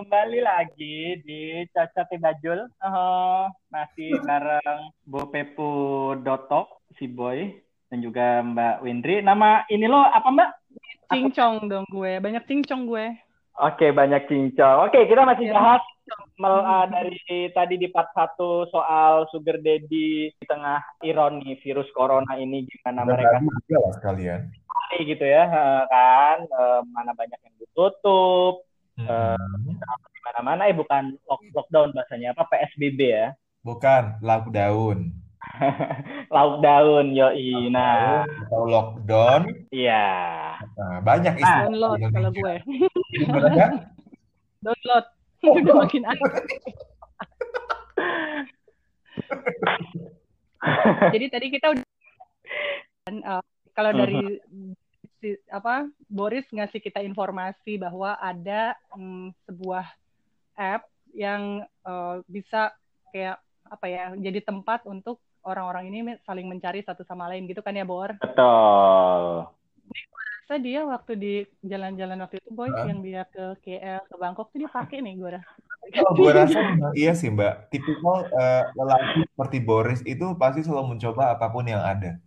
kembali lagi di Caca Tibajul. Oh, masih bareng Bu Pepu Dotok, si Boy, dan juga Mbak Windri. Nama ini lo apa Mbak? Cincong dong gue, banyak cincong gue. Oke, banyak cincong. Oke, kita masih Ya. bahas mel- ah, dari tadi di part 1 soal sugar daddy di tengah ironi virus corona ini gimana mereka Sugar juga lah sekalian. gitu ya, eh, kan? Eh, mana banyak yang ditutup, Mm-mm. di mana-mana eh bukan lock- lockdown bahasanya apa PSBB ya. Bukan lockdown. Lauk daun, yoi. Nah, Atau lockdown. iya. Nah, banyak istilah Download di kalau gue. Download. Udah makin aneh. Jadi tadi kita udah dan, eh, kalau dari si- apa Boris ngasih kita informasi bahwa ada mm, sebuah app yang eh, bisa kayak apa ya jadi tempat untuk orang-orang ini saling mencari satu sama lain gitu kan ya Bor? Betul. Rasa dia waktu di jalan-jalan waktu itu boy Hah? yang dia ke KL ke Bangkok tuh dia pakai nih gue rasa. Kalau gue rasa iya sih Mbak, tipikal eh, lelaki seperti Boris itu pasti selalu mencoba apa pun yang ada.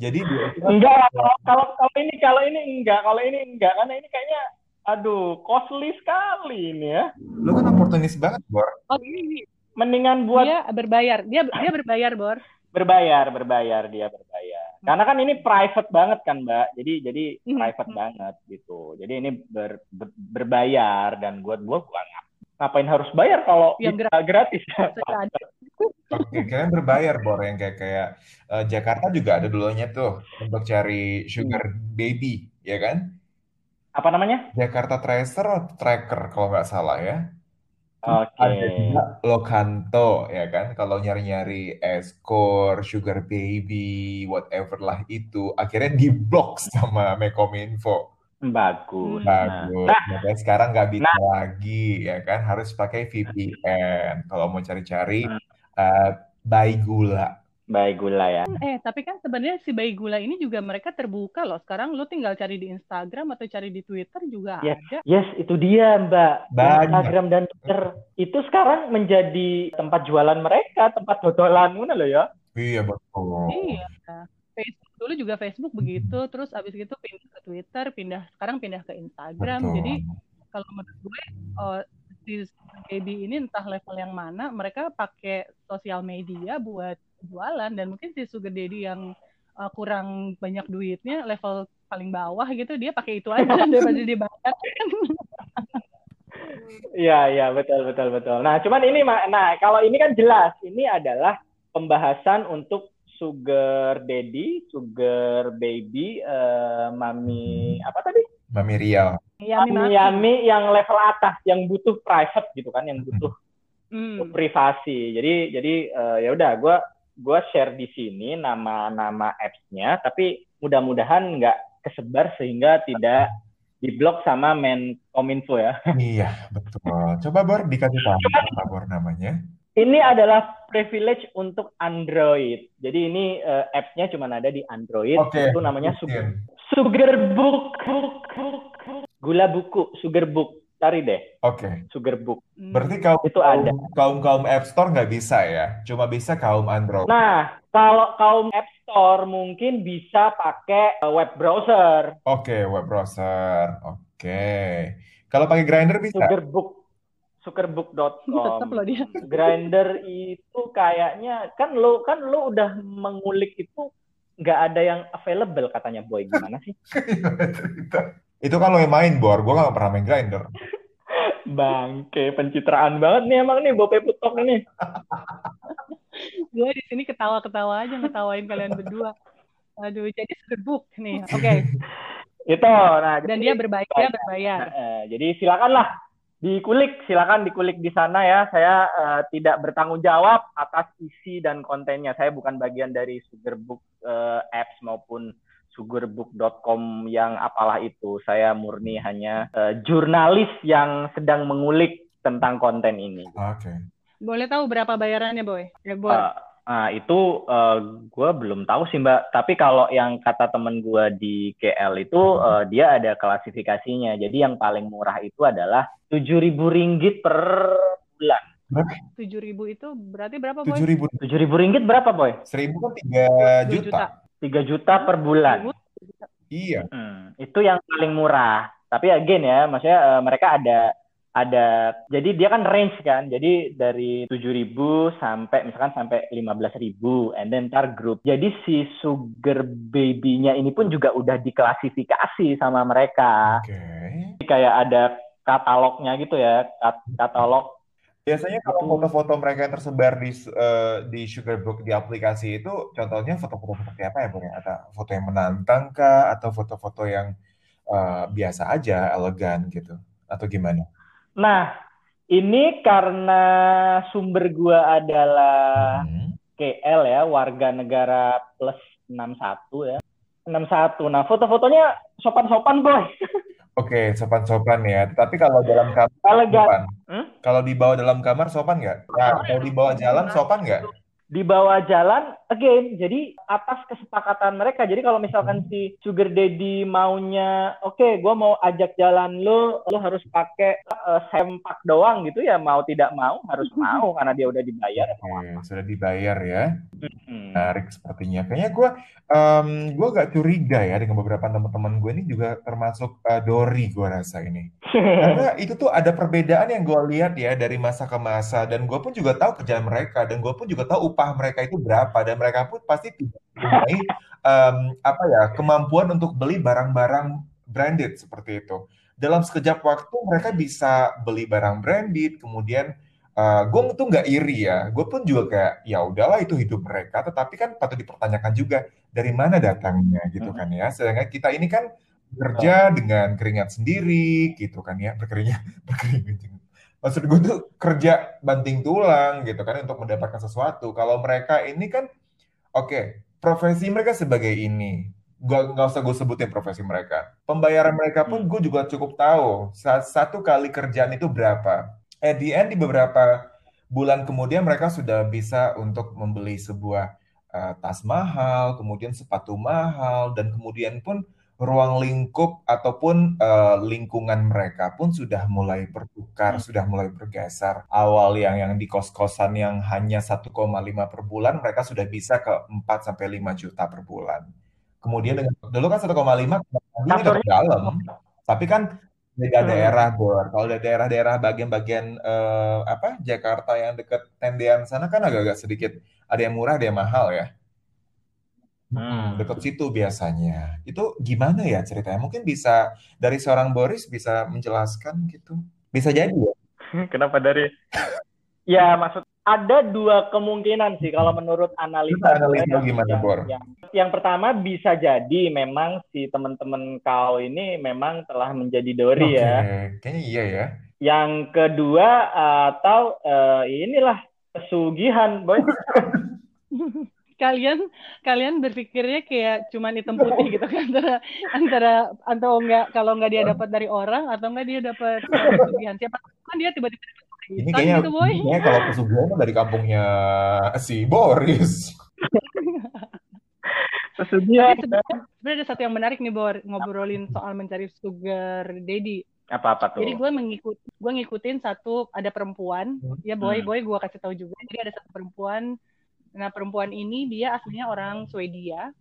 Jadi dia itu kan Enggak, kalau, kalau kalau ini kalau ini enggak, kalau ini enggak karena ini kayaknya aduh, costly sekali ini ya. lu kan oportunis banget, Bor. Oh ini Mendingan buat dia berbayar, dia dia berbayar Bor. berbayar, berbayar dia berbayar. Karena kan ini private banget kan, Mbak. Jadi jadi Hmm. private banget gitu. Jadi ini ber, ber- berbayar dan buat gua gua ngap- ngapain harus bayar kalau Yang bisa gratis ya. Sudah ada. Oke, kalian berbayar, Bor, yang kayak kayak eh, Jakarta juga ada dulunya tuh untuk cari sugar baby, ya kan? Apa namanya? Jakarta Tracer atau Tracker kalau nggak salah ya. Oke. Ada juga Lokanto, ya kan? Kalau nyari-nyari Escort, Sugar Baby, whatever lah itu, akhirnya diblok sama Mekominfo. Bagus. Hmm. Nah, Bagus. nah, Makanya sekarang nggak bisa lagi, ya kan? Harus pakai VPN kalau mau cari-cari Hmm. eh, bayi gula. baik gula ya. Eh tapi kan sebenarnya si bayi gula ini juga mereka terbuka loh. Sekarang lu tinggal cari di Instagram atau cari di Twitter juga Ya. ada. Yes, itu dia Mbak. Banyak. Instagram dan Twitter itu sekarang menjadi tempat jualan mereka, tempat dodolan mana loh ya. Iya, betul. Iya. Facebook dulu juga Facebook begitu, terus abis itu pindah ke Twitter, pindah sekarang pindah ke Instagram. Betul. Jadi kalau menurut gue eh, si baby ini entah level yang mana, mereka pakai sosial media buat jualan dan mungkin si sugar daddy yang eh, kurang banyak duitnya, level paling bawah gitu, dia pakai itu aja daripada dia bayar. Iya, iya, betul, betul, betul. Nah, cuman ini, nah, kalau ini kan jelas, ini adalah pembahasan untuk sugar daddy, sugar baby, eh, mami, apa tadi? Mami Rial. Yami Mami yami yang level atas, yang butuh private gitu kan, yang butuh Hmm. privasi. Jadi, jadi eh, ya udah, gue gua share di sini nama-nama apps-nya, tapi mudah-mudahan nggak kesebar sehingga tidak diblok sama Menkominfo ya. Iya, betul. Coba Bor dikasih tahu apa Bor namanya? Ini adalah privilege untuk Android. Jadi ini eh, apps-nya cuma ada di Android. Oke. Itu namanya Sugar, Mungkin. Sugarbook. Gula buku, Sugarbook. Cari deh, Oke. Sugarbook. Hmm. Berarti kaum Itu ada. kaum kaum App Store nggak bisa ya? Cuma bisa kaum Android. Nah, kalau kaum App Store mungkin bisa pakai eh, web browser. Oke, web browser. Oke. Kalau pakai Grindr bisa? Tetap loh dia. Grinder itu kayaknya kan lo kan lo udah mengulik itu nggak ada yang available katanya boy gimana sih? Itu kan lo yang main, Bor. Gue nggak pernah main Grindr. Bangke pencitraan banget nih emang nih Bope Putok ini. gue di sini ketawa-ketawa aja ngetawain kalian berdua. Aduh, jadi serbuk nih. Oke. Itu nah Dan jadi, dia berbayar, dia berbayar. eh, jadi silakanlah dikulik, silakan dikulik di sana ya. Saya eh, tidak bertanggung jawab atas isi dan kontennya. Saya bukan bagian dari Sugarbook eh, apps maupun sugarbook.com yang apalah itu. Saya murni hanya eh, jurnalis yang sedang mengulik tentang konten ini. Oke. Boleh tahu berapa bayarannya, Boy? Ya, Boy. Eh, Nah, itu uh, gue belum tahu sih Mbak. Tapi kalau yang kata temen gue di KL itu uh, dia ada klasifikasinya. Jadi yang paling murah itu adalah tujuh ribu ringgit per bulan. Tujuh ribu itu berarti berapa boy? Tujuh ribu. Tujuh ribu ringgit berapa boy? Seribu kan tiga juta. Tiga juta per bulan. Iya. Hmm, itu yang paling murah. Tapi again ya, maksudnya uh, mereka ada ada jadi dia kan range kan jadi dari 7000 sampai misalkan sampai 15000 and then ntar grup jadi si sugar baby-nya ini pun juga udah diklasifikasi sama mereka okay. kayak ada katalognya gitu ya katalog biasanya kalau foto-foto mereka yang tersebar di uh, di Sugarbook di aplikasi itu contohnya foto-foto seperti apa ya Bu? Ada foto yang menantang kah atau foto-foto yang uh, biasa aja elegan gitu atau gimana? Nah, ini karena sumber gua adalah hmm. KL ya, warga negara plus 61 ya. 61. Nah, foto-fotonya sopan-sopan, Boy. Oke, sopan-sopan ya. Tapi kalau dalam kamar sopan. Hmm? Kalau dibawa dalam kamar sopan nggak? Nah, kalau dibawa jalan sopan nggak? di bawah jalan again jadi atas kesepakatan mereka jadi kalau misalkan si sugar daddy maunya oke okay, gue mau ajak jalan lo lo harus pakai uh, sempak doang gitu ya mau tidak mau harus mau karena dia udah dibayar. Okay, sudah dibayar ya. Hmm. menarik sepertinya. Kayaknya gue um, gue gak curiga ya dengan beberapa teman-teman gue ini juga termasuk uh, Dori gue rasa ini. Karena itu tuh ada perbedaan yang gue lihat ya dari masa ke masa dan gue pun juga tahu kerjaan mereka dan gue pun juga tahu upah mereka itu berapa dan mereka pun pasti tidak mempunyai um, apa ya kemampuan untuk beli barang-barang branded seperti itu. Dalam sekejap waktu mereka bisa beli barang branded, kemudian uh, gue tuh nggak iri ya, gue pun juga kayak ya udahlah itu hidup mereka, tetapi kan patut dipertanyakan juga dari mana datangnya gitu kan ya. Sedangkan kita ini kan bekerja dengan keringat sendiri gitu kan ya, berkeringat, berkeringat maksud gue tuh kerja banting tulang gitu kan untuk mendapatkan sesuatu. Kalau mereka ini kan, oke, okay, profesi mereka sebagai ini, gak, nggak usah gue sebutin profesi mereka. Pembayaran mereka pun gue juga cukup tahu satu kali kerjaan itu berapa. At the end di beberapa bulan kemudian mereka sudah bisa untuk membeli sebuah uh, tas mahal, kemudian sepatu mahal, dan kemudian pun ruang lingkup ataupun uh, lingkungan mereka pun sudah mulai bertukar, hmm. sudah mulai bergeser. Awal yang yang di kos-kosan yang hanya 1,5 per bulan, mereka sudah bisa ke 4 sampai 5 juta per bulan. Kemudian dengan dulu kan 1,5 ini udah dalam. Tapi kan beda hmm. daerah, Bor. Kalau ada daerah-daerah bagian-bagian uh, apa Jakarta yang dekat tendean sana kan agak-agak sedikit ada yang murah, ada yang mahal ya. Hmm. Dekat situ biasanya. Itu gimana ya ceritanya? Mungkin bisa dari seorang Boris bisa menjelaskan gitu. Bisa jadi ya. Kenapa dari? ya maksud ada dua kemungkinan sih kalau menurut analisa. analisa yang, gimana, yang, Bor? Yang, yang pertama bisa jadi memang si teman-teman kau ini memang telah menjadi Dori okay. ya. Kayaknya iya ya. Yang kedua atau uh, inilah pesugihan, boy. kalian kalian berpikirnya kayak cuman hitam putih gitu kan antara antara atau enggak kalau enggak dia dapat dari orang atau enggak dia dapat pesugihan siapa kan dia tiba-tiba ini kayaknya, gitu, boy. kayaknya kalau pesugihan dari kampungnya si Boris pesugihan sebenarnya ada satu yang menarik nih Bor ngobrolin soal mencari sugar daddy apa apa tuh? Jadi gue mengikut, gue ngikutin satu ada perempuan, ya boy hmm. boy gue kasih tahu juga. Jadi ada satu perempuan Nah, perempuan ini dia aslinya orang Swedia.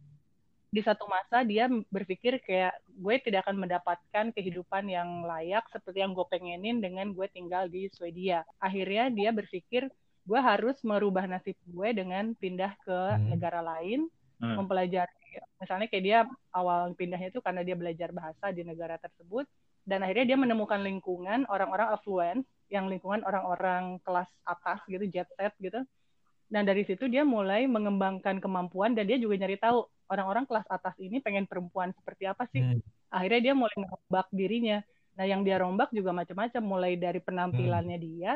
Di satu masa dia berpikir kayak gue tidak akan mendapatkan kehidupan yang layak seperti yang gue pengenin dengan gue tinggal di Swedia. Akhirnya dia berpikir gue harus merubah nasib gue dengan pindah ke hmm. negara lain, hmm. mempelajari misalnya kayak dia awal pindahnya itu karena dia belajar bahasa di negara tersebut dan akhirnya dia menemukan lingkungan orang-orang affluent yang lingkungan orang-orang kelas atas gitu jet set gitu dan dari situ dia mulai mengembangkan kemampuan dan dia juga nyari tahu orang-orang kelas atas ini pengen perempuan seperti apa sih. Hmm. Akhirnya dia mulai merombak dirinya. Nah, yang dia rombak juga macam-macam mulai dari penampilannya hmm. dia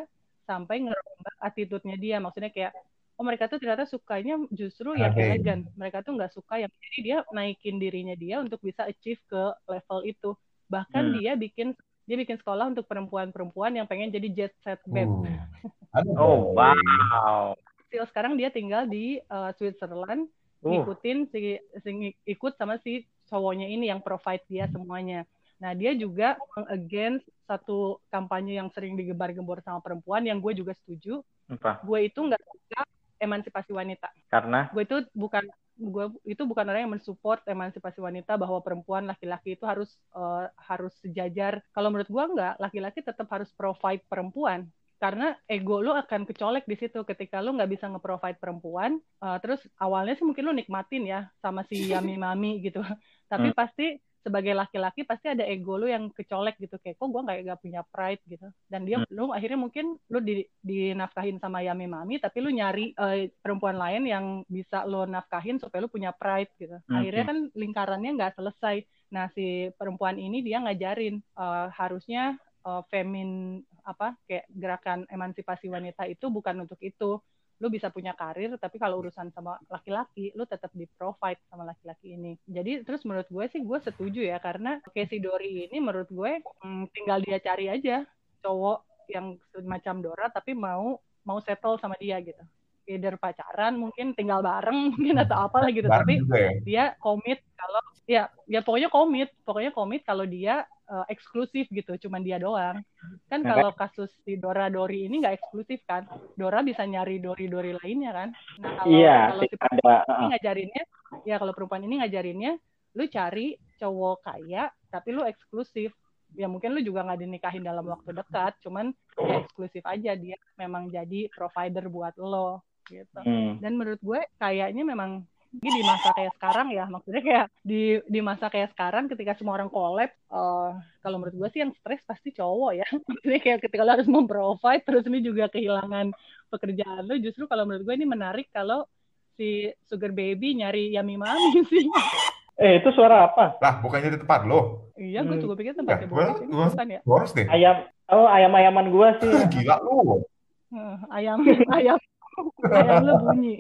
sampai ngerombak attitude-nya dia. Maksudnya kayak oh mereka tuh ternyata sukanya justru yang okay. elegan. Mereka tuh nggak suka yang jadi dia naikin dirinya dia untuk bisa achieve ke level itu. Bahkan hmm. dia bikin dia bikin sekolah untuk perempuan-perempuan yang pengen jadi jet set babe. Uh. oh wow kecil. Sekarang dia tinggal di uh, Switzerland, uh. ngikutin si, si ikut sama si cowoknya ini yang provide dia semuanya. Nah, dia juga against satu kampanye yang sering digebar-gembor sama perempuan yang gue juga setuju. Apa? Gue itu nggak suka emansipasi wanita. Karena? Gue itu bukan gue itu bukan orang yang mensupport emansipasi wanita bahwa perempuan laki-laki itu harus uh, harus sejajar. Kalau menurut gue enggak, laki-laki tetap harus provide perempuan karena ego lu akan kecolek di situ ketika lu nggak bisa nge-provide perempuan uh, terus awalnya sih mungkin lu nikmatin ya sama si yami mami gitu tapi hmm. pasti sebagai laki-laki pasti ada ego lu yang kecolek gitu kayak kok gue nggak gak punya pride gitu dan dia hmm. lu akhirnya mungkin lu di, dinafkahin sama yami mami tapi lu nyari uh, perempuan lain yang bisa lu nafkahin supaya lu punya pride gitu hmm. akhirnya kan lingkarannya nggak selesai nah si perempuan ini dia ngajarin uh, harusnya uh, femin apa kayak gerakan emansipasi wanita itu bukan untuk itu. Lu bisa punya karir tapi kalau urusan sama laki-laki lu tetap di provide sama laki-laki ini. Jadi terus menurut gue sih gue setuju ya karena Casey Dori ini menurut gue hmm, tinggal dia cari aja cowok yang semacam Dora tapi mau mau settle sama dia gitu. Either pacaran mungkin tinggal bareng mungkin atau apa gitu. Tapi ya? dia komit kalau ya ya pokoknya komit. Pokoknya komit kalau dia uh, eksklusif gitu, cuman dia doang. Kan kalau kasus si Dora Dori ini nggak eksklusif kan, Dora bisa nyari Dori-Dori lainnya kan. Nah kalau, iya, kalau si perempuan ada. ini ngajarinnya, ya kalau perempuan ini ngajarinnya, lu cari cowok kaya tapi lu eksklusif. Ya mungkin lu juga nggak dinikahin dalam waktu dekat, cuman ya eksklusif aja dia memang jadi provider buat lo gitu. Hmm. Dan menurut gue kayaknya memang di masa kayak sekarang ya maksudnya kayak di di masa kayak sekarang ketika semua orang collab uh, kalau menurut gue sih yang stres pasti cowok ya maksudnya kayak ketika lo harus memprovide terus ini juga kehilangan pekerjaan lo justru kalau menurut gue ini menarik kalau si sugar baby nyari yami mami sih Eh, itu suara apa? Lah, bukannya di tempat lo. Iya, gue hmm. juga pikir tempatnya ya, gue, bukan ya. Gue harus deh. Ayam, oh ayam-ayaman gue sih. Gila lu. Ayam, ayam Ayam lu bunyi.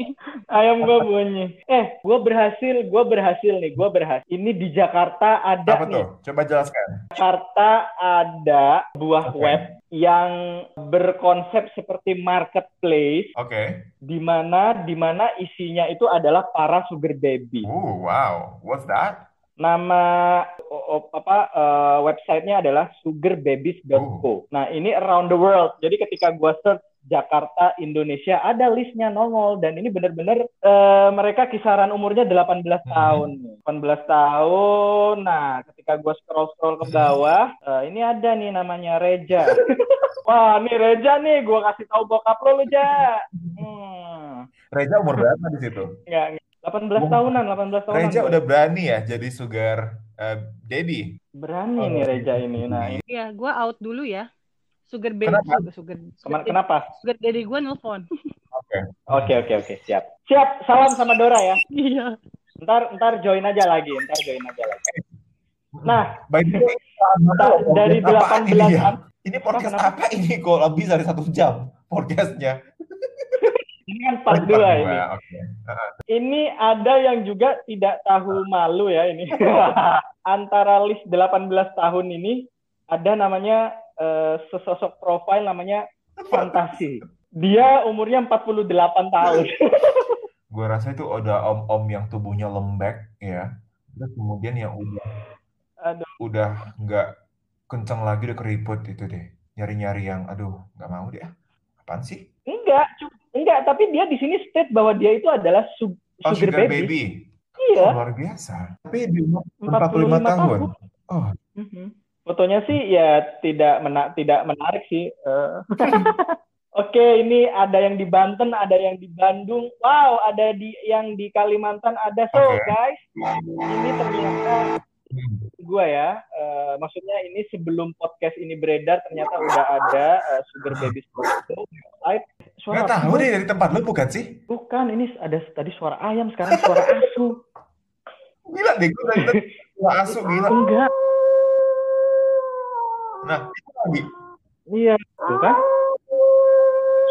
Ayam gua bunyi. Eh, gua berhasil, gua berhasil nih, gua berhasil. Ini di Jakarta ada Apa nih. tuh? Coba jelaskan. Jakarta ada buah okay. web yang berkonsep seperti marketplace. Oke. Okay. Di mana di mana isinya itu adalah para sugar baby. Oh, wow. What's that? Nama apa uh, websitenya adalah sugarbabies.co. Uh. Nah ini around the world. Jadi ketika gua search Jakarta, Indonesia ada listnya nongol dan ini benar-benar uh, mereka kisaran umurnya 18 hmm. tahun. 18 tahun. Nah, ketika gue scroll-scroll ke bawah, uh, ini ada nih namanya Reja. Wah, nih Reja nih, gue kasih tahu bokap lo lu, Ja. Hmm. Reja umur berapa di situ? Enggak, 18 tahunan, 18 tahunan. Reja udah berani ya jadi sugar uh, daddy. Berani oh, nih Reja ini. Nah, Iya, gue out dulu ya. Sugar baby kenapa? Sugar, sugar, kenapa? Sugar daddy gue nelfon. Oke. Oke oke oke siap. Siap. Salam sama Dora ya. Iya. Ntar ntar join aja lagi. Ntar join aja lagi. Nah, by the way, dari delapan belas ini, ya? ini podcast oh, apa ini kok lebih dari satu jam podcastnya? ini kan part dua ini. Okay. Ini ada yang juga tidak tahu malu ya ini. Antara list 18 tahun ini ada namanya uh, sesosok profil namanya Fantasi. Dia umurnya 48 tahun. gue rasa itu udah om-om yang tubuhnya lembek ya. Terus kemudian yang udah aduh. udah nggak kenceng lagi udah keriput itu deh. Nyari-nyari yang aduh nggak mau deh. Apaan sih? Enggak, enggak, tapi dia di sini state bahwa dia itu adalah su oh, sugar, baby. baby. Iya. Oh, luar biasa. Tapi di umur 45, 45 tahun. tahun. Oh. Mm -hmm. Fotonya sih ya tidak mena tidak menarik sih. Uh. Oke, okay, ini ada yang di Banten, ada yang di Bandung. Wow, ada di yang di Kalimantan ada. So, okay. guys, ini ternyata gue ya. Uh, maksudnya ini sebelum podcast ini beredar ternyata udah ada uh, Sugar Baby Live. Suara Gak tahu deh dari tempat lo bukan sih? Bukan, ini ada tadi suara ayam, sekarang suara asu. Gila deh, gue tadi suara asu gila. Enggak. Nah, itu lagi. Iya, tuh kan.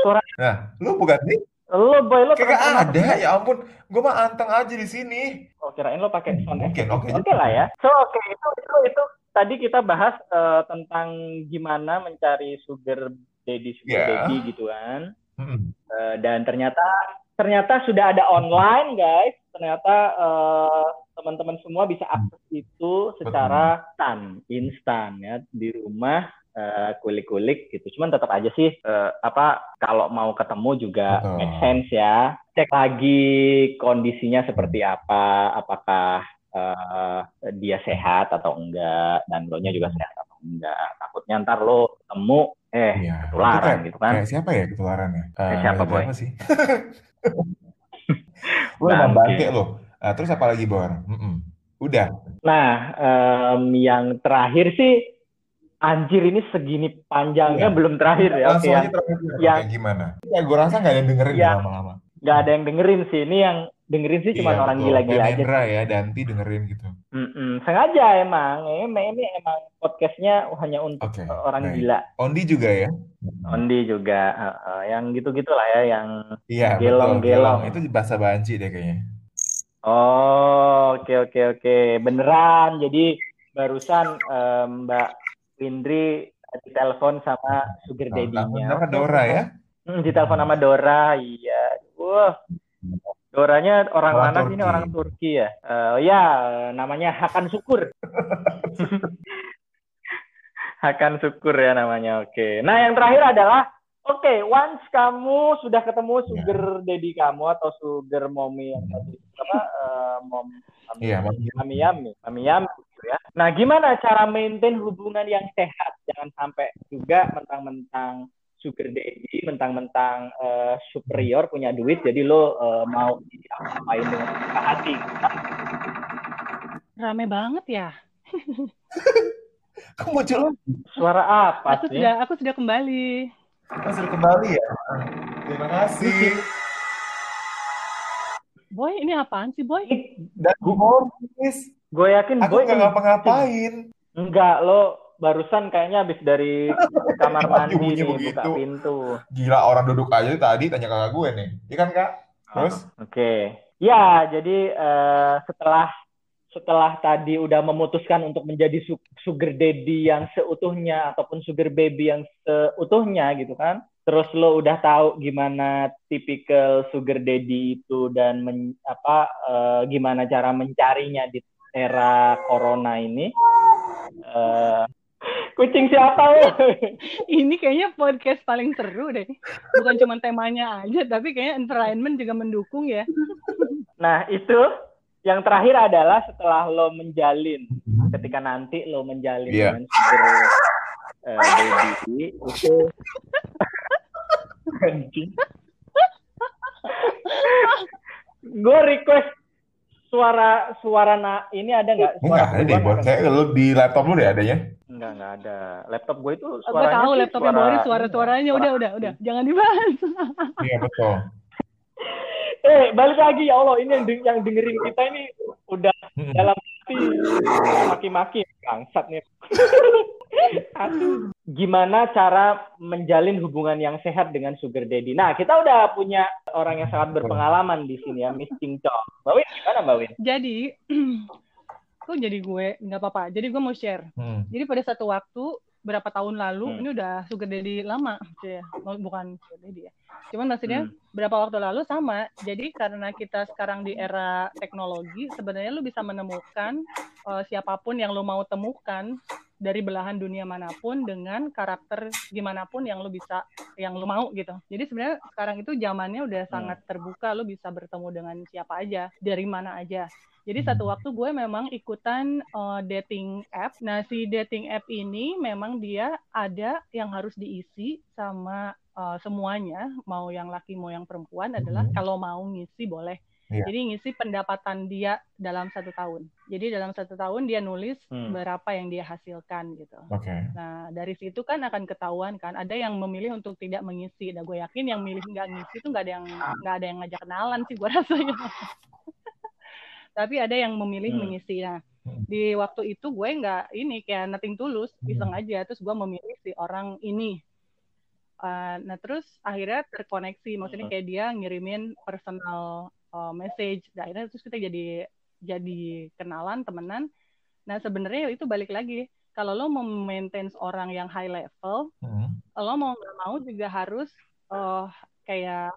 Suara. Nah, lu bukan nih? Lo boy lo kayak ada ya ampun gue mah anteng aja di sini oh kirain lo pakai sound oke oke oke lah ya so oke okay. itu itu itu tadi kita bahas uh, tentang gimana mencari sugar daddy sugar yeah. daddy gitu kan Hmm. Uh, dan ternyata ternyata sudah ada online guys. Ternyata uh, teman-teman semua bisa akses itu secara instan, instan ya di rumah uh, kulik-kulik gitu. Cuman tetap aja sih uh, apa kalau mau ketemu juga Betul. make sense ya. Cek lagi kondisinya seperti apa, apakah uh, dia sehat atau enggak dan lo nya juga sehat atau enggak. Takutnya ntar lo ketemu eh iya. ketularan kayak, gitu kan. Kayak siapa ya ketularan ya? Uh, siapa boy? sih? Lo emang bangke lo. Uh, terus apa lagi Bor? Mm -mm. Udah. Nah, um, yang terakhir sih anjir ini segini panjangnya ya. belum terakhir ya. Langsung okay, aja terakhir. Yang, gimana? Ya gue rasa nggak ada yang dengerin ya. lama-lama. Nggak ada yang dengerin sih. Ini yang dengerin sih cuma iya, orang gila-gila aja. Hendra ya, Danti dengerin gitu. Mm-mm. Sengaja emang. Ini, ini emang podcastnya hanya untuk okay. orang Baik. gila. Ondi juga ya? Ondi juga. Uh, uh, yang gitu-gitu lah ya, yang iya, gelong-gelong. Itu bahasa banci deh kayaknya. Oh, oke okay, oke okay, oke. Okay. Beneran. Jadi barusan um, Mbak Indri ditelepon sama sugar daddy-nya. Nah, Dora ya? Hmm, ditelepon sama Dora, iya. Wah. Doranya orang, orang mana sih ini orang Turki ya? Uh, ya, namanya Hakan Syukur. Hakan Syukur ya namanya. Oke. Nah, yang terakhir adalah Oke, okay, once kamu sudah ketemu sugar yeah. daddy kamu atau sugar mommy yang tadi apa uh, mom mami yeah, mami yami, mami yami gitu ya. Nah, gimana cara maintain hubungan yang sehat? Jangan sampai juga mentang-mentang sugar daddy, mentang-mentang uh, superior punya duit, jadi lo uh, mau ngapain dengan hati. Gitu? Rame banget ya. Kamu muncul suara apa aku sih? Sudah, aku sudah kembali. Masih kembali ya. Terima kasih. Boy, ini apaan sih, Boy? Dan Morris. Gue yakin Aku Boy nggak ngapa-ngapain. Enggak, lo barusan kayaknya habis dari kamar mandi nih, buka pintu. Gila, orang duduk aja tadi tanya kakak gue nih. Iya kan, Kak? Terus? Oh, Oke. Okay. Ya, jadi uh, setelah setelah tadi udah memutuskan untuk menjadi sugar daddy yang seutuhnya ataupun sugar baby yang seutuhnya gitu kan. Terus lo udah tahu gimana tipikal sugar daddy itu dan men, apa uh, gimana cara mencarinya di era corona ini. Uh, kucing siapa lo? ini kayaknya podcast paling seru deh. Bukan cuma temanya aja tapi kayaknya environment juga mendukung ya. Nah itu yang terakhir adalah setelah lo menjalin ketika nanti lo menjalin yeah. dengan sugar uh, baby itu gue request suara suara na ini ada nggak? Suara nggak ada deh buat kayak lo di laptop lo deh adanya. Enggak, enggak ada. Laptop gue itu suaranya Gue tahu laptopnya suara... Boris suara-suaranya. Udah udah udah. jangan dibahas. Iya betul eh balik lagi ya Allah ini yang yang dengerin kita ini udah dalam hati maki-maki bangsat nih. Aduh. Gimana cara menjalin hubungan yang sehat dengan sugar daddy? Nah, kita udah punya orang yang sangat berpengalaman di sini ya, Miss Ching Chong. Mbak Win, gimana Mbak Win? Jadi, kok jadi gue nggak apa-apa. Jadi gue mau share. Hmm. Jadi pada satu waktu berapa tahun lalu hmm. ini udah sugar daddy lama ya bukan sugar daddy ya cuman maksudnya hmm. berapa waktu lalu sama jadi karena kita sekarang di era teknologi sebenarnya lu bisa menemukan uh, siapa pun yang lu mau temukan dari belahan dunia mana pun dengan karakter gimana pun yang lu bisa yang lu mau gitu. Jadi sebenarnya sekarang itu zamannya udah hmm. sangat terbuka, lu bisa bertemu dengan siapa aja, dari mana aja. Jadi satu waktu gue memang ikutan uh, dating app. Nah si dating app ini memang dia ada yang harus diisi sama uh, semuanya, mau yang laki mau yang perempuan adalah hmm. kalau mau ngisi boleh. Yeah. Jadi ngisi pendapatan dia dalam satu tahun. Jadi dalam satu tahun dia nulis hmm. berapa yang dia hasilkan gitu. Okay. Nah dari situ kan akan ketahuan kan. Ada yang memilih untuk tidak mengisi. Dan gue yakin yang milih nggak ngisi itu nggak ada yang nggak ada yang ngajak kenalan sih gue rasanya tapi ada yang memilih hmm. mengisi nah hmm. di waktu itu gue nggak ini kayak nothing tulus hmm. iseng aja terus gue memilih si orang ini uh, nah terus akhirnya terkoneksi. Maksudnya kayak dia ngirimin personal uh, message. Nah, akhirnya terus kita jadi jadi kenalan temenan. Nah sebenarnya itu balik lagi. Kalau lo mau maintain orang yang high level, hmm. lo mau nggak mau juga harus uh, kayak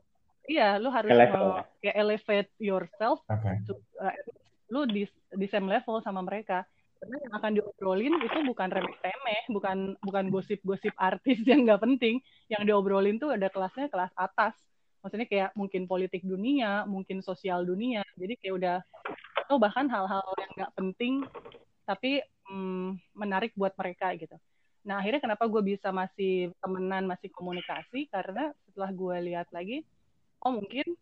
iya lu harus level, ya? kayak elevate yourself okay. to, uh, lu di di same level sama mereka karena yang akan diobrolin itu bukan remeh-temeh, bukan bukan gosip-gosip artis yang nggak penting. Yang diobrolin tuh ada kelasnya kelas atas. Maksudnya kayak mungkin politik dunia, mungkin sosial dunia. Jadi kayak udah atau bahkan hal-hal yang nggak penting tapi hmm, menarik buat mereka gitu. Nah akhirnya kenapa gue bisa masih temenan, masih komunikasi karena setelah gue lihat lagi, oh mungkin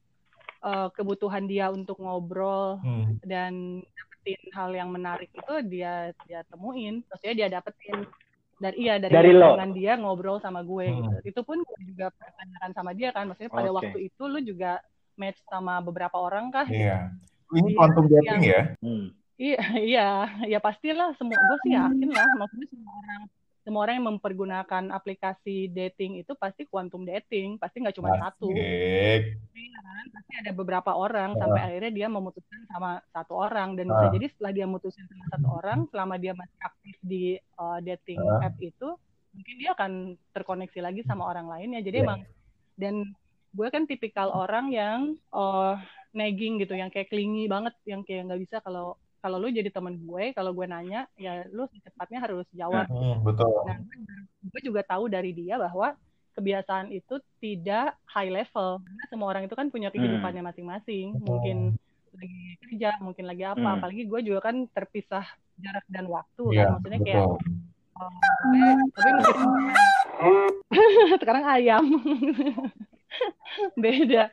uh, kebutuhan dia untuk ngobrol hmm. dan dapetin hal yang menarik itu dia dia temuin, maksudnya dia dapetin dari iya dari, dari dengan dia ngobrol sama gue hmm. gitu. Itu pun gue juga pertanyakan sama dia kan, maksudnya pada okay. waktu itu lu juga match sama beberapa orang kah? Iya. Ini quantum dating ya? Hmm. Iya, iya, ya pastilah semua gue sih yakin lah, maksudnya semua orang semua orang yang mempergunakan aplikasi dating itu pasti quantum dating, pasti nggak cuma satu. Iya kan? Pasti ada beberapa orang uh. sampai akhirnya dia memutuskan sama satu orang dan uh. bisa jadi setelah dia memutuskan sama satu orang, selama dia masih aktif di uh, dating uh. app itu, mungkin dia akan terkoneksi lagi sama orang lainnya. Jadi yeah. emang dan gue kan tipikal orang yang uh, nagging gitu, yang kayak clingy banget, yang kayak nggak bisa kalau kalau lu jadi teman gue kalau gue nanya ya lu secepatnya harus jawab hmm, betul nah gue juga tahu dari dia bahwa kebiasaan itu tidak high level karena semua orang itu kan punya hmm. kehidupannya masing-masing hmm. mungkin lagi kerja mungkin lagi apa hmm. apalagi gue juga kan terpisah jarak dan waktu ya, kan iya, maksudnya betul. kayak oh, tapi mungkin sekarang ayam beda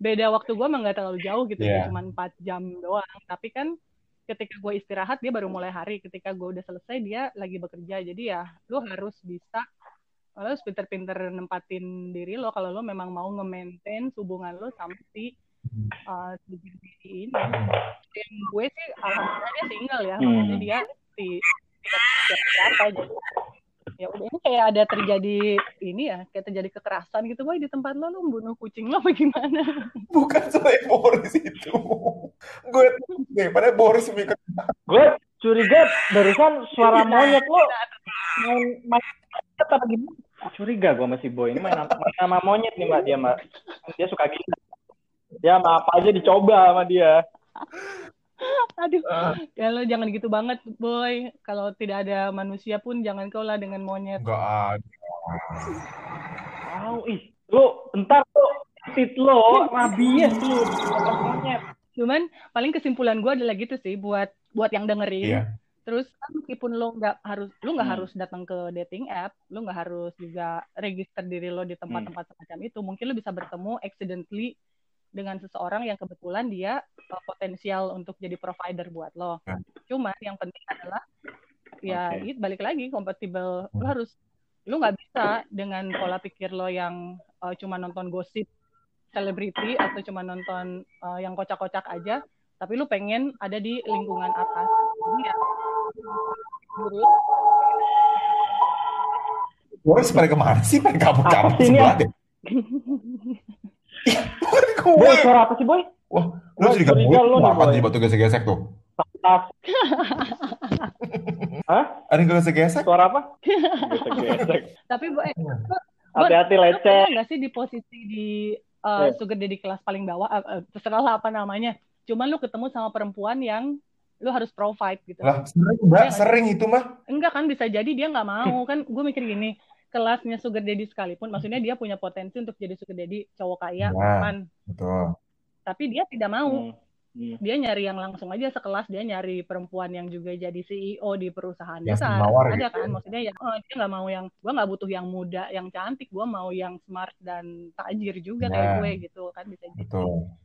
beda waktu gue emang gak terlalu jauh gitu yeah. ya iya. cuma empat jam doang tapi kan ketika gue istirahat dia baru mulai hari. Ketika gue udah selesai dia lagi bekerja. Jadi ya lu harus bisa lu harus pinter-pinter nempatin diri lo kalau lo memang mau nge-maintain hubungan lo sama si uh, si diri ini. Yang gue sih alhamdulillah dia single ya. Maksudnya hmm. dia si siapa jadi ya udah ini kayak ada terjadi ini ya kayak terjadi kekerasan gitu boy di tempat lo lo bunuh kucing lo bagaimana bukan soal Boris itu. Gue nih pada Boris mikir gue curiga barusan suara monyet lo main main apa gimana? Curiga gue masih boy. Ini main, main sama monyet nih mbak dia mbak. Dia suka gitu ya apa aja dicoba sama dia Aduh, uh. ya lo jangan gitu banget, boy. Kalau tidak ada manusia pun jangan kau lah dengan monyet. Gak ada. Oh, ih, lo entar lo tit lo rabies lo monyet. Cuman paling kesimpulan gue adalah gitu sih buat buat yang dengerin. Yeah. Terus meskipun lo nggak harus lo nggak hmm. harus datang ke dating app, lo nggak harus juga register diri lo di tempat-tempat hmm. semacam itu. Mungkin lo bisa bertemu accidentally dengan seseorang yang kebetulan dia uh, potensial untuk jadi provider buat lo. Okay. Cuma yang penting adalah ya okay. balik lagi kompatibel. Lo hmm. harus lo nggak bisa dengan pola pikir lo yang uh, cuma nonton gosip selebriti atau cuma nonton uh, yang kocak-kocak aja, tapi lo pengen ada di lingkungan atas. Jadi ya Boris pada ke mana sih? Pada kabur-kabur deh. Boy, suara apa sih, Boy? Wah, lu jadi gak boy, apa nih batu gesek-gesek tuh? Hah? Ada yang gesek-gesek? Suara apa? Gesek-gesek. Tapi, Boy, hati-hati lecet. Enggak sih di posisi di uh, sugar daddy kelas paling bawah, uh, terserah lah apa namanya. Cuman lu ketemu sama perempuan yang lu harus provide gitu. Lah, sering, Mbak, sering itu mah. Enggak kan, bisa jadi dia nggak mau. Kan gue mikir gini, kelasnya sugar daddy sekalipun, maksudnya dia punya potensi untuk jadi sugar daddy cowok kaya, nah, kan. Betul. Tapi dia tidak mau. Hmm. Hmm. Dia nyari yang langsung aja sekelas, dia nyari perempuan yang juga jadi CEO di perusahaan yang besar. Mawar, ada gitu. kan, maksudnya ya oh, dia nggak mau yang, gue nggak butuh yang muda, yang cantik, gue mau yang smart dan tajir juga nah, kayak gue gitu kan bisa jadi.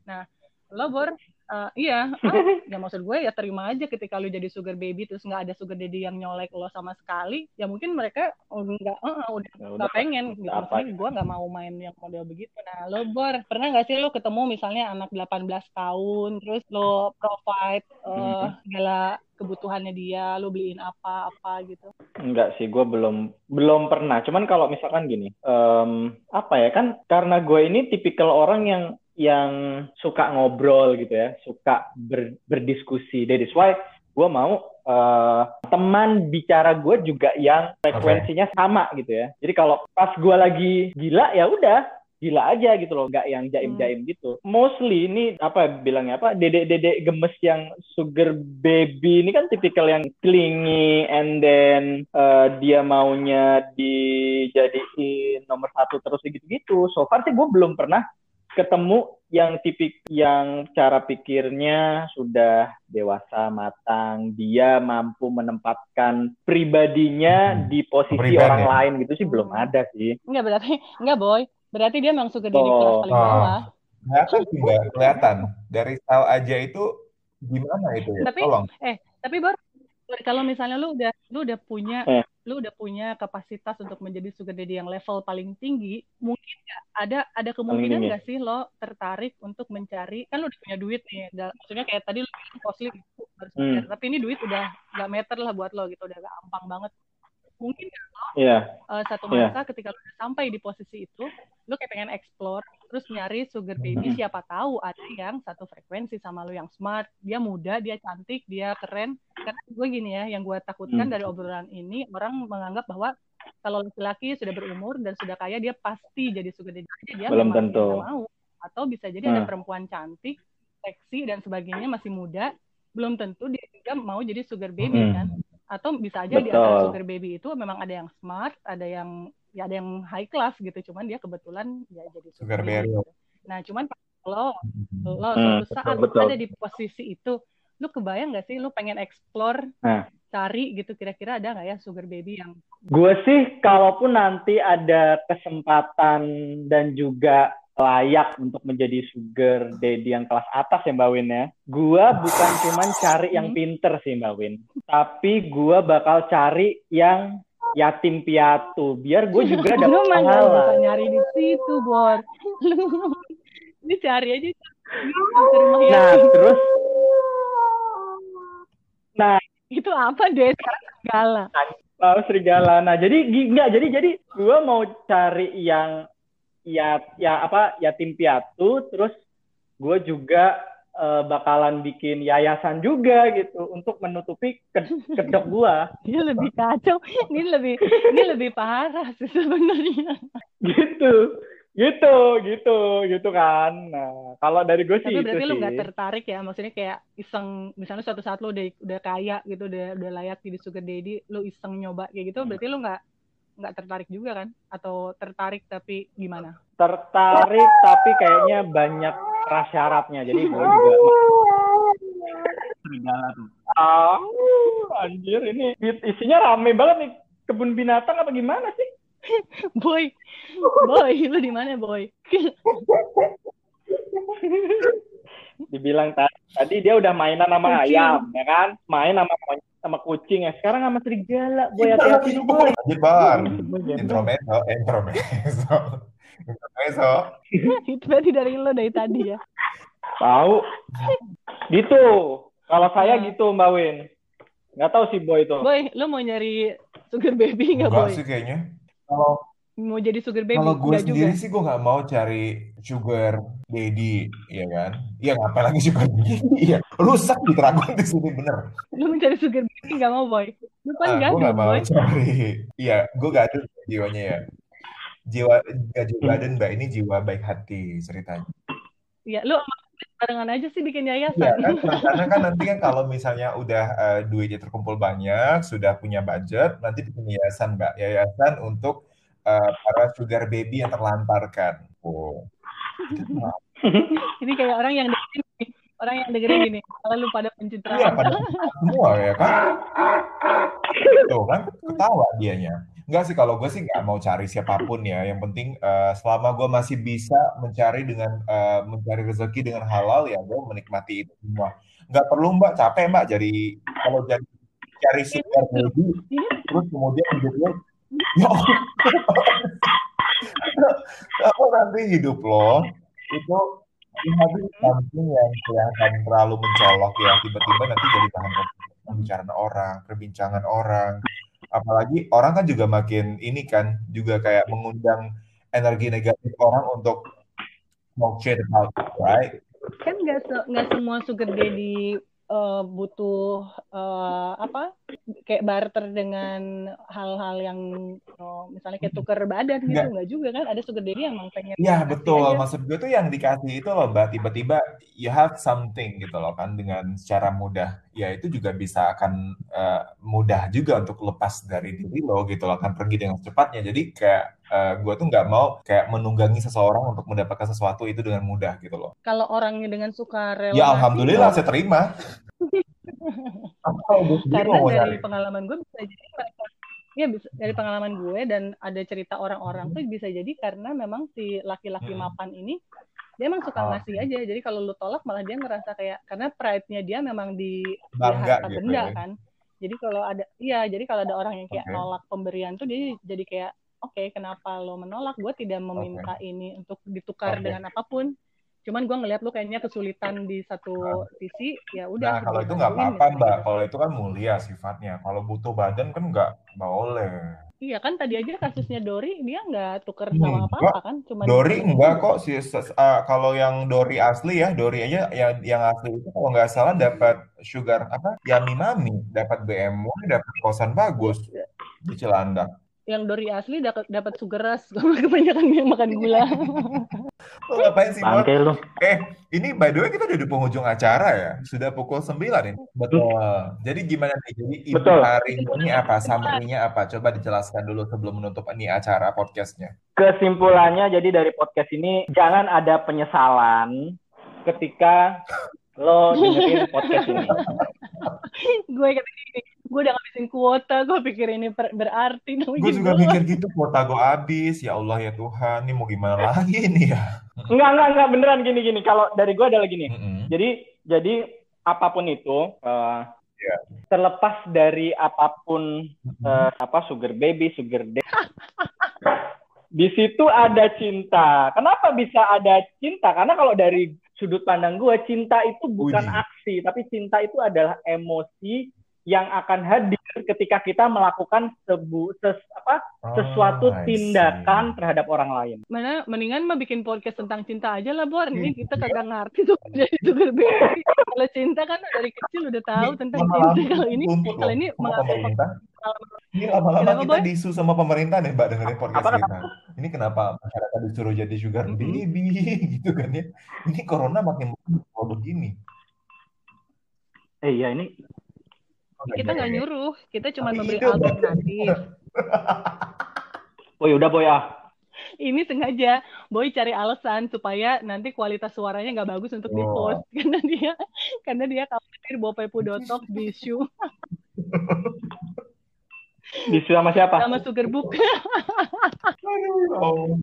Nah, lo bor uh, iya ah, ya maksud gue ya terima aja ketika lu jadi sugar baby terus nggak ada sugar daddy yang nyolek lo sama sekali ya mungkin mereka nggak uh, udah ya nggak pengen. gitu maksudnya gue nggak mau main yang model begitu. Nah lo bor pernah nggak sih lo ketemu misalnya anak 18 tahun terus lo provide uh, segala kebutuhannya dia lo beliin apa apa gitu? Enggak sih gue belum belum pernah. Cuman kalau misalkan gini um, apa ya kan karena gue ini tipikal orang yang yang suka ngobrol gitu ya, suka ber, berdiskusi. That is why gue mau uh, teman bicara gue juga yang frekuensinya okay. sama gitu ya. Jadi kalau pas gue lagi gila ya udah gila aja gitu loh, nggak yang jaim-jaim hmm. gitu. Mostly ini apa bilangnya apa dedek-dedek gemes yang sugar baby ini kan tipikal yang clingy and then uh, dia maunya dijadiin nomor satu terus gitu-gitu. So far sih gue belum pernah ketemu yang tipik yang cara pikirnya sudah dewasa matang dia mampu menempatkan pribadinya hmm. di posisi Pribadi. orang lain gitu sih belum ada sih. Enggak berarti enggak boy. Berarti dia memang suka diri oh. kelas paling bawah. Kelihatan sih enggak kelihatan. Dari style aja itu gimana itu ya? Tapi Tolong. eh tapi baru kalau misalnya lu udah lu udah punya eh lu udah punya kapasitas untuk menjadi sugar daddy yang level paling tinggi, mungkin gak ada ada kemungkinan nggak sih lo tertarik untuk mencari kan lu udah punya duit nih, maksudnya kayak tadi lu bilang costly harus hmm. tapi ini duit udah gak meter lah buat lo gitu, udah gampang banget mungkin kalau yeah. uh, satu iya. masa yeah. ketika lu sampai di posisi itu lu kayak pengen explore terus nyari sugar baby mm-hmm. siapa tahu ada yang satu frekuensi sama lu yang smart dia muda dia cantik dia keren karena gue gini ya yang gue takutkan mm. dari obrolan ini orang menganggap bahwa kalau laki-laki sudah berumur dan sudah kaya dia pasti jadi sugar baby dia belum tentu mau atau bisa jadi hmm. ada perempuan cantik seksi dan sebagainya masih muda belum tentu dia juga mau jadi sugar baby hmm. kan atau bisa aja Betul. di antara sugar baby itu memang ada yang smart ada yang ya ada yang high class gitu cuman dia kebetulan ya jadi sugar, sugar baby gitu. nah cuman kalau lo hmm, suatu saat betul, ada di posisi itu lu kebayang gak sih lu pengen explore nah. cari gitu kira-kira ada nggak ya sugar baby yang gue sih kalaupun nanti ada kesempatan dan juga layak untuk menjadi sugar daddy yang kelas atas ya Mbak Win ya. Gua bukan cuman cari yang hmm. pinter sih Mbak Win, tapi gua bakal cari yang yatim piatu biar gue juga dapat pahala. nyari di situ, Bor. Ini cari aja Nah, terus Nah, itu apa deh serigala? Oh, serigala. Nah, jadi enggak jadi jadi gue mau cari yang ya ya apa yatim piatu terus gue juga uh, bakalan bikin yayasan juga gitu untuk menutupi kedok gue ini lebih kacau. Ini lebih ini lebih parah sih sebenarnya. Gitu. Gitu gitu gitu kan. Nah kalau dari gue sih tapi berarti itu lu nggak tertarik ya? Maksudnya kayak iseng misalnya suatu saat lu udah udah kaya gitu udah udah layak jadi sugar daddy lu iseng nyoba kayak gitu berarti lu nggak nggak tertarik juga kan? Atau tertarik tapi gimana? Tertarik tapi kayaknya banyak prasyaratnya. Jadi gue juga serigala tuh. Ah, anjir ini isinya rame banget nih. Kebun binatang apa gimana sih? boy, boy, lu di mana boy? Dibilang tadi dia udah mainan sama ayam, ya kan? Main sama sama kucing ya. Sekarang sama serigala. Boy hati-hati lu boy. Bang. Intromeso, intromeso. Intromeso. Itu berarti dari lo dari tadi ya. Tahu. Gitu. Kalau saya nah. gitu Mbak Win. Nggak tahu sih Boy itu. Boy, lo mau nyari sugar baby nggak Boy? Enggak sih kayaknya. Kalau mau jadi sugar baby kalau gue sendiri juga. sih gue nggak mau cari sugar daddy ya kan iya ngapain lagi sugar daddy iya rusak di Dragon di sini bener lu mencari sugar baby nggak mau boy lu kan ah, gue nggak mau boy. cari iya gue gak ada jiwanya ya jiwa gak hmm. dan mbak ini jiwa baik hati ceritanya Iya, lu barengan aja sih bikin yayasan. Ya, kan? Karena kan nanti kan kalau misalnya udah uh, duitnya terkumpul banyak, sudah punya budget, nanti bikin yayasan, Mbak. Yayasan untuk uh, para sugar baby yang terlantarkan. Oh. Ini kayak orang yang dengerin, orang yang dengerin gini, kalau lu pada pencitraan. Iya, pada semua ya kan. Tuh kan ketawa dianya. Enggak sih kalau gue sih nggak mau cari siapa pun ya. Yang penting uh, selama gue masih bisa mencari dengan uh, mencari rezeki dengan halal ya gue menikmati itu semua. Nggak perlu mbak capek mbak jadi kalau jadi cari sugar baby terus kemudian hidupnya ya Kalau nanti hidup lo itu habis something yang kelihatan terlalu mencolok ya tiba-tiba nanti jadi bahan pembicaraan orang, perbincangan orang. Apalagi orang kan juga makin ini kan juga kayak mengundang energi negatif orang untuk smoke shit about right? Kan nggak se semua sugar daddy uh, butuh uh, apa kayak barter dengan hal-hal yang oh, misalnya kayak tuker badan gitu nggak, nggak juga kan? Ada sugar daddy yang emang pengen ya betul. aja. maksud gue tuh yang dikasih itu loh mbak. Tiba-tiba you have something gitu loh kan dengan secara mudah. Ya itu juga bisa akan uh, mudah juga untuk lepas dari diri lo gitu loh kan. Pergi dengan cepatnya jadi kayak uh, gue tuh nggak mau kayak menunggangi seseorang untuk mendapatkan sesuatu itu dengan mudah gitu loh. Kalau orangnya dengan suka rela. Ya alhamdulillah saya terima. Karena dari pengalaman gue bisa jadi mereka ya bisa dari pengalaman gue dan ada cerita orang-orang tuh bisa jadi karena memang si laki-laki hmm. mapan ini dia emang suka oh. ngasih aja jadi kalau lu tolak malah dia ngerasa kayak karena pride-nya dia memang di, Bangga, harta gitu benda ya. kan jadi kalau ada iya jadi kalau ada orang yang kayak okay. nolak pemberian tuh dia jadi kayak oke okay, kenapa lo menolak? Gue tidak meminta okay. ini untuk ditukar okay. dengan apa pun. Cuman gue ngeliat lu kayaknya kesulitan di satu nah. sisi ya udah nah kalau itu nggak apa-apa mbak. Kalau itu kan mulia sifatnya. Kalau butuh badan kan nggak boleh. Iya kan tadi aja kasusnya Dori dia nggak tuker sama apa-apa kan? Cuma Dori enggak kok si uh, kalau yang Dori asli ya Dori aja yang yang asli itu kalau nggak salah dapat sugar apa Yami Mami dapat BMW dapat kosan bagus di Cilandak yang Dori asli dapat dapat sugar rush kebanyakan yang makan gula. Lo ngapain sih, Bang? Eh, ini by the way kita udah di penghujung acara ya. Sudah pukul 9 ini. Betul. Jadi gimana nih? Jadi Betul. hari ini apa? Summary-nya apa? Coba dijelaskan dulu sebelum menutup ini acara podcastnya. Kesimpulannya jadi dari podcast ini jangan ada penyesalan ketika lo dengerin podcast ini. gue kata gini, gue udah ngabisin kuota, gue pikir ini berarti. Gue juga mikir gitu, kuota gue habis, ya Allah ya Tuhan, ini mau gimana lagi nih ya? Enggak, enggak, enggak, beneran gini-gini. Kalau dari gue adalah gini, mm -hmm. jadi jadi apa pun itu, uh, yeah. terlepas dari apa pun mm -hmm. uh, apa sugar baby, sugar daddy, di situ ada cinta. Kenapa bisa ada cinta? Karena kalau dari sudut pandang gue, cinta itu bukan Uji. aksi, tapi cinta itu adalah emosi yang akan hadir ketika kita melakukan sebu ses, apa oh, sesuatu tindakan terhadap orang lain. Mana mendingan mah bikin podcast tentang cinta aja lah, Bor. Ini kita kagak ngerti tuh jadi itu berbeda. kalau cinta kan dari kecil udah tahu ini, tentang cinta. Kalau ini kalau ini pemerintah. Ini lama-lama kita boy? disu sama pemerintah nih, Mbak, dengerin podcast apa, kita. Ini kenapa masyarakat disuruh jadi sugar mm -hmm. baby gitu kan ya? Ini corona makin begini. Eh iya ini kita nggak nyuruh, kita cuma memberi alternatif. Boy, udah boy ah. Ini sengaja Boy cari alasan supaya nanti kualitas suaranya nggak bagus untuk oh. di-post karena dia karena dia khawatir bawa pepudotok bisu. bisu sama siapa? Sama Sugarbook. oh,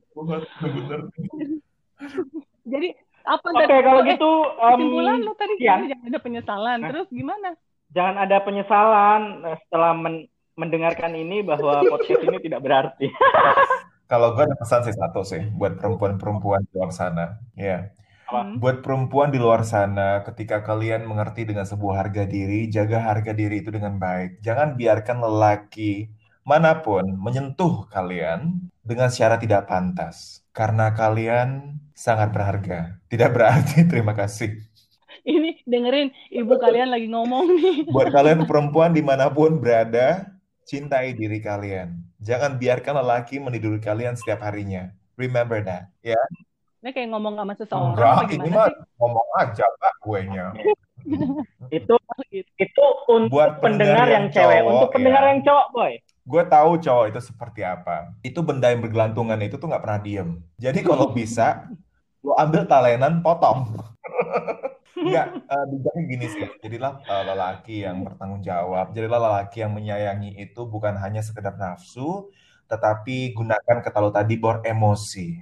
Jadi apa Oke, okay, kalau gitu um, kesimpulan lo tadi ya. jangan ada penyesalan. Terus gimana? Jangan ada penyesalan eh, setelah men mendengarkan ini bahwa podcast ini tidak berarti. Kalau gue ada pesan sih satu sih buat perempuan-perempuan di luar sana, ya. Hmm. Buat perempuan di luar sana, ketika kalian mengerti dengan sebuah harga diri, jaga harga diri itu dengan baik. Jangan biarkan lelaki mana pun menyentuh kalian dengan secara tidak pantas, karena kalian sangat berharga. Tidak berarti terima kasih ini dengerin ibu kalian lagi ngomong nih. Buat kalian perempuan di mana pun berada, cintai diri kalian. Jangan biarkan lelaki meniduri kalian setiap harinya. Remember that, ya. Ini kayak ngomong sama seseorang. Enggak, ini mah ngomong aja pak gue nya. itu itu untuk Buat pendengar, yang, yang cewek, untuk pendengar ya. yang cowok, boy. Gue tahu cowok itu seperti apa. Itu benda yang bergelantungan itu tuh nggak pernah diem. Jadi kalau bisa, lo ambil talenan, potong. Enggak, uh, bijaknya gini sih. Jadilah uh, lelaki yang bertanggung jawab. Jadilah lelaki yang menyayangi itu bukan hanya sekedar nafsu, tetapi gunakan kata lo tadi bor emosi.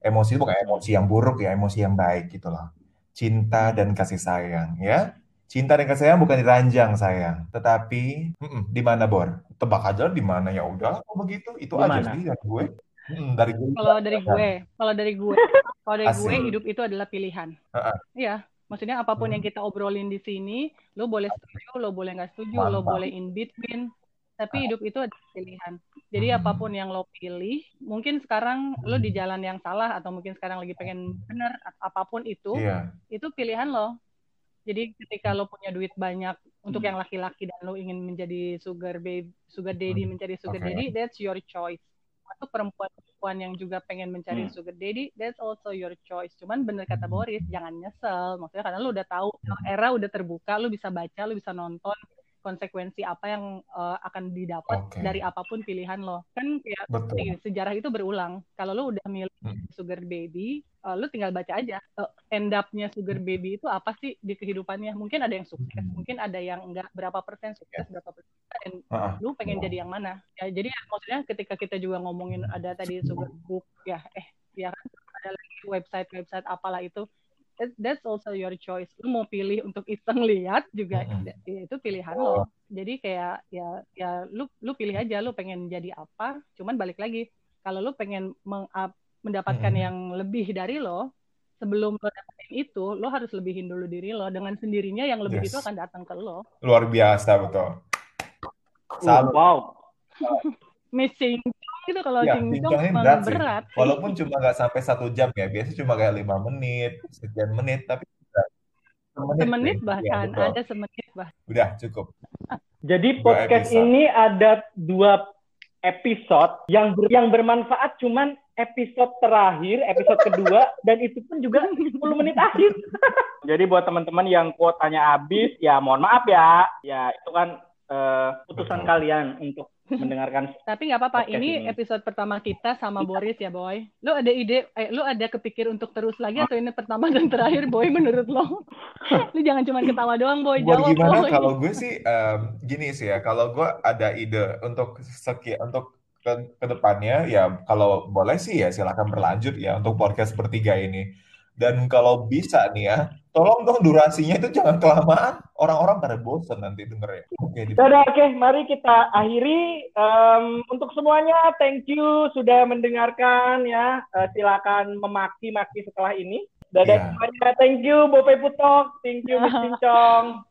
Emosi itu bukan emosi yang buruk ya, emosi yang baik gitu loh. Cinta dan kasih sayang ya. Cinta dan kasih sayang bukan diranjang sayang, tetapi di mana bor? Tebak aja di mana ya udah kalau begitu itu di mana? aja sih dari gue. Hmm, dari gue. Kalau dari gue, kalau dari gue, kalau dari gue hidup itu adalah pilihan. Iya, Maksudnya apa pun hmm. yang kita obrolin di sini, lo boleh setuju, lo boleh nggak setuju, Mantap. lo boleh in between. Tapi hidup itu ada pilihan. Jadi hmm. apa pun yang lo pilih, mungkin sekarang hmm. lo di hmm. jalan yang salah atau mungkin sekarang lagi pengen bener apa pun itu, yeah. itu pilihan lo. Jadi ketika lo punya duit banyak untuk hmm. yang laki-laki dan lo ingin menjadi sugar baby, sugar daddy, hmm. mencari sugar okay. daddy, that's your choice. Untuk perempuan-perempuan yang juga pengen mencari hmm. sugar daddy, that's also your choice. Cuman bener kata Boris, jangan nyesel. Maksudnya karena lo udah tahu era udah terbuka, lo bisa baca, lo bisa nonton, konsekuensi apa yang uh, akan didapat okay. dari apa pun pilihan lo. Kan kayak Betul. sejarah itu berulang. Kalau lo udah milih hmm. sugar baby, uh, lo tinggal baca aja uh, end up-nya sugar baby itu apa sih di kehidupannya. Mungkin ada yang sukses, hmm. mungkin ada yang enggak berapa persen sukses, yeah. berapa persen. Dan uh, lu pengen uh. jadi yang mana? Ya, jadi maksudnya ketika kita juga ngomongin ada tadi sugar book ya eh ya kan ada lagi website-website apalah itu that's also your choice. Lu mau pilih untuk iseng lihat juga mm-hmm. itu pilihan lo. Jadi kayak ya ya lu lu pilih aja lu pengen jadi apa. Cuman balik lagi kalau lu pengen meng, mendapatkan mm-hmm. yang lebih dari lo, sebelum lo dapetin itu, lo harus lebihin dulu diri lo. Dengan sendirinya yang lebih yes. itu akan datang ke lo. Luar biasa betul. Salut. Wow. Missing gitu kalau ya, cincong berat, berat. Walaupun cuma nggak sampai satu jam ya, biasanya cuma kayak lima menit, sekian menit, tapi semenit, semenit iya, bahkan ya, ada semenit bahkan. Udah cukup. Jadi podcast episode. ini ada dua episode yang ber, yang bermanfaat cuman episode terakhir, episode kedua, dan itu pun juga 10 menit akhir. Jadi buat teman-teman yang kuotanya habis, ya mohon maaf ya. Ya itu kan uh, putusan Betul. kalian untuk mendengarkan. Tapi nggak apa-apa. Ini, ini episode pertama kita sama Boris ya, Boy. Lu ada ide, eh, lu ada kepikir untuk terus lagi atau ini pertama dan terakhir, Boy? Menurut lo? lu jangan cuma ketawa doang, Boy. Jawab, gimana? Boy. Kalau gue sih um, gini sih ya. Kalau gue ada ide untuk sekian untuk ke, ke depannya, ya kalau boleh sih ya silakan berlanjut ya untuk podcast bertiga ini. Dan kalau bisa nih ya, tolong dong durasinya itu jangan kelamaan. Orang-orang pada bosan nanti denger ya. Oke, okay, oke. Mari kita akhiri. Um, untuk semuanya, thank you sudah mendengarkan ya. Uh, silakan memaki-maki setelah ini. Dadah yeah. semuanya. Thank you, Bope Putok. Thank you, Miss Cincong.